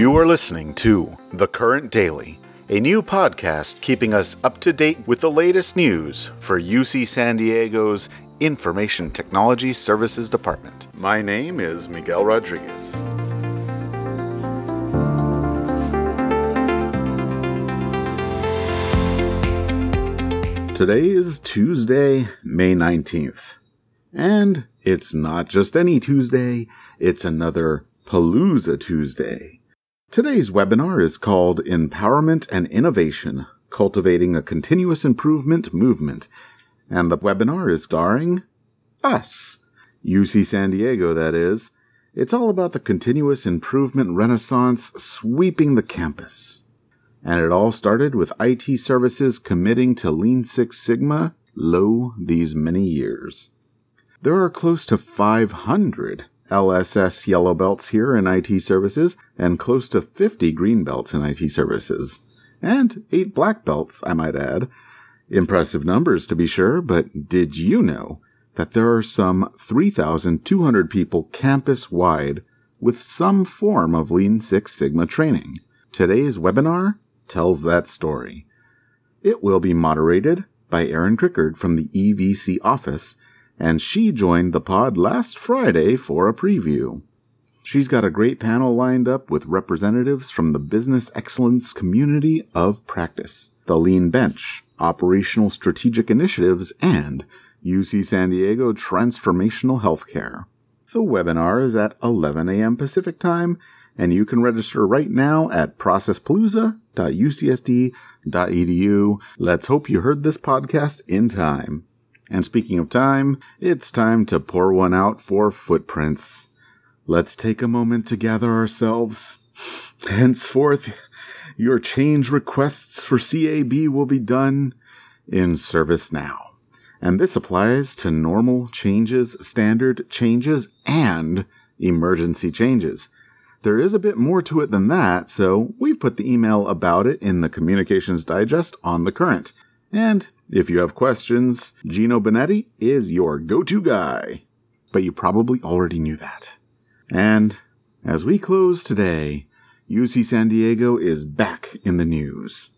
You are listening to The Current Daily, a new podcast keeping us up to date with the latest news for UC San Diego's Information Technology Services Department. My name is Miguel Rodriguez. Today is Tuesday, May 19th. And it's not just any Tuesday, it's another Palooza Tuesday. Today's webinar is called Empowerment and Innovation Cultivating a Continuous Improvement Movement, and the webinar is starring us, UC San Diego, that is. It's all about the continuous improvement renaissance sweeping the campus. And it all started with IT services committing to Lean Six Sigma, lo, these many years. There are close to 500 LSS yellow belts here in IT services and close to 50 green belts in IT services. And 8 black belts, I might add. Impressive numbers to be sure, but did you know that there are some 3,200 people campus wide with some form of Lean Six Sigma training? Today's webinar tells that story. It will be moderated by Erin Crickard from the EVC office, and she joined the pod last Friday for a preview. She's got a great panel lined up with representatives from the business excellence community of practice, the Lean Bench, Operational Strategic Initiatives, and UC San Diego Transformational Healthcare. The webinar is at 11 a.m. Pacific Time, and you can register right now at processpalooza.ucsd.edu. Let's hope you heard this podcast in time. And speaking of time, it's time to pour one out for footprints. Let's take a moment to gather ourselves. Henceforth, your change requests for CAB will be done in ServiceNow And this applies to normal changes, standard changes, and emergency changes. There is a bit more to it than that, so we've put the email about it in the Communications Digest on the current. And if you have questions, Gino Benetti is your go to guy. But you probably already knew that. And as we close today, UC San Diego is back in the news.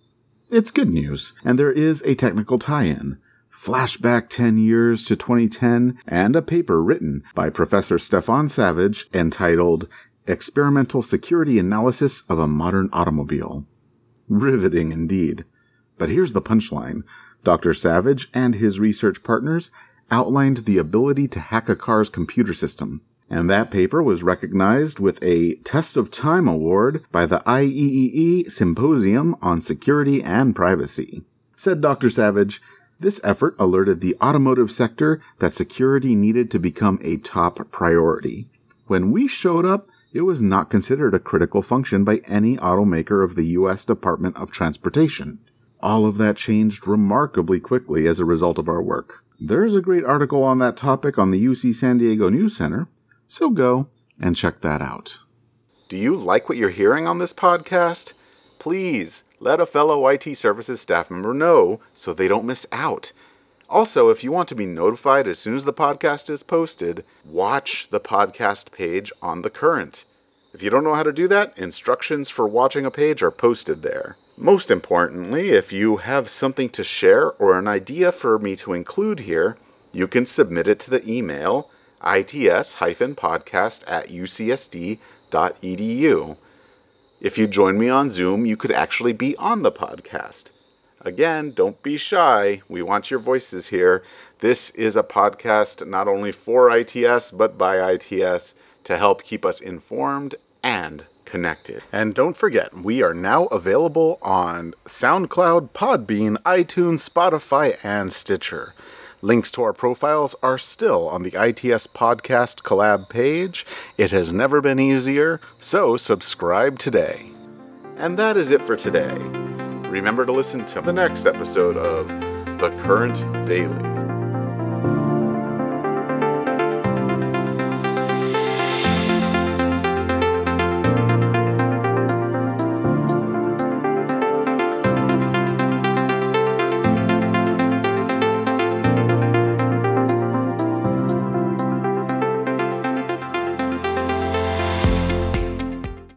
It's good news, and there is a technical tie in. Flashback 10 years to 2010, and a paper written by Professor Stefan Savage entitled Experimental Security Analysis of a Modern Automobile. Riveting indeed. But here's the punchline Dr. Savage and his research partners outlined the ability to hack a car's computer system. And that paper was recognized with a Test of Time Award by the IEEE Symposium on Security and Privacy. Said Dr. Savage, this effort alerted the automotive sector that security needed to become a top priority. When we showed up, it was not considered a critical function by any automaker of the U.S. Department of Transportation. All of that changed remarkably quickly as a result of our work. There's a great article on that topic on the UC San Diego News Center, so go and check that out. Do you like what you're hearing on this podcast? Please let a fellow IT services staff member know so they don't miss out. Also, if you want to be notified as soon as the podcast is posted, watch the podcast page on the current. If you don't know how to do that, instructions for watching a page are posted there. Most importantly, if you have something to share or an idea for me to include here, you can submit it to the email its-podcast at ucsd.edu. If you join me on Zoom, you could actually be on the podcast. Again, don't be shy. We want your voices here. This is a podcast not only for ITS, but by ITS to help keep us informed and connected. And don't forget, we are now available on SoundCloud, Podbean, iTunes, Spotify, and Stitcher. Links to our profiles are still on the ITS Podcast collab page. It has never been easier, so subscribe today. And that is it for today. Remember to listen to the next episode of The Current Daily.